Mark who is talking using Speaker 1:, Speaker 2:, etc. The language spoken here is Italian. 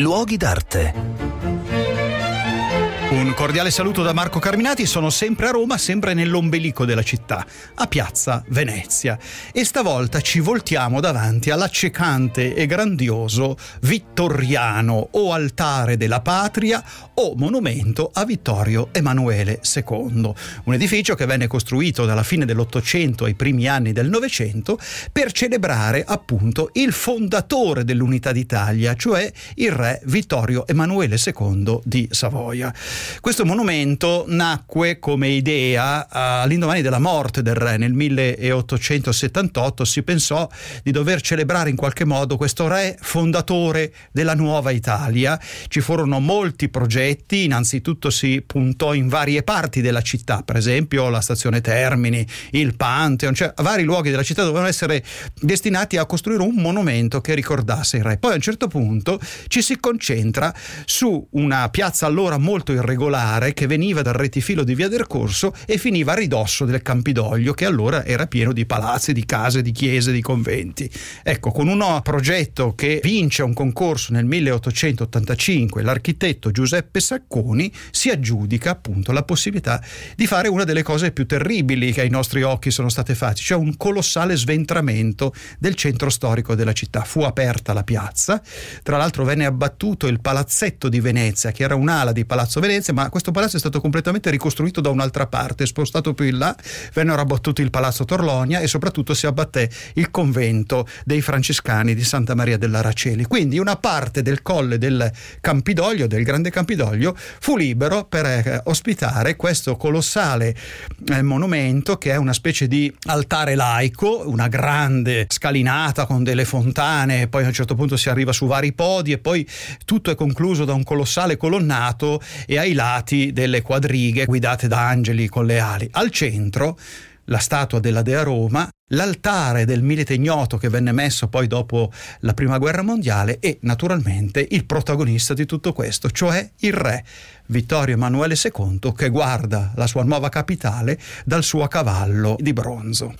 Speaker 1: Luoghi d'arte.
Speaker 2: Un cordiale saluto da Marco Carminati, sono sempre a Roma, sempre nell'ombelico della città, a Piazza Venezia. E stavolta ci voltiamo davanti all'accecante e grandioso Vittoriano o altare della patria o monumento a Vittorio Emanuele II. Un edificio che venne costruito dalla fine dell'Ottocento ai primi anni del Novecento per celebrare appunto il fondatore dell'Unità d'Italia, cioè il re Vittorio Emanuele II di Savoia. Questo monumento nacque come idea eh, all'indomani della morte del re nel 1878 si pensò di dover celebrare in qualche modo questo re fondatore della nuova Italia. Ci furono molti progetti, innanzitutto si puntò in varie parti della città, per esempio la stazione Termini, il Pantheon, cioè vari luoghi della città dovevano essere destinati a costruire un monumento che ricordasse il re. Poi a un certo punto ci si concentra su una piazza allora molto irregolare irregolare che veniva dal retifilo di Via del Corso e finiva a ridosso del Campidoglio, che allora era pieno di palazzi, di case, di chiese, di conventi. Ecco, con un progetto che vince un concorso nel 1885, l'architetto Giuseppe Sacconi si aggiudica appunto la possibilità di fare una delle cose più terribili che ai nostri occhi sono state fatte, cioè un colossale sventramento del centro storico della città. Fu aperta la piazza, tra l'altro venne abbattuto il palazzetto di Venezia, che era un'ala di Palazzo Venezia, ma questo palazzo è stato completamente ricostruito da un'altra parte, spostato più in là, vennero abbattuti il palazzo Torlonia e soprattutto si abbatté il convento dei francescani di Santa Maria dell'Araceli. Quindi una parte del colle del Campidoglio, del Grande Campidoglio, fu libero per eh, ospitare questo colossale eh, monumento che è una specie di altare laico, una grande scalinata con delle fontane, poi a un certo punto si arriva su vari podi e poi tutto è concluso da un colossale colonnato e ai lati delle quadrighe guidate da angeli con le ali. Al centro la statua della Dea Roma, l'altare del milite ignoto che venne messo poi dopo la Prima Guerra Mondiale e naturalmente il protagonista di tutto questo, cioè il re Vittorio Emanuele II che guarda la sua nuova capitale dal suo cavallo di bronzo.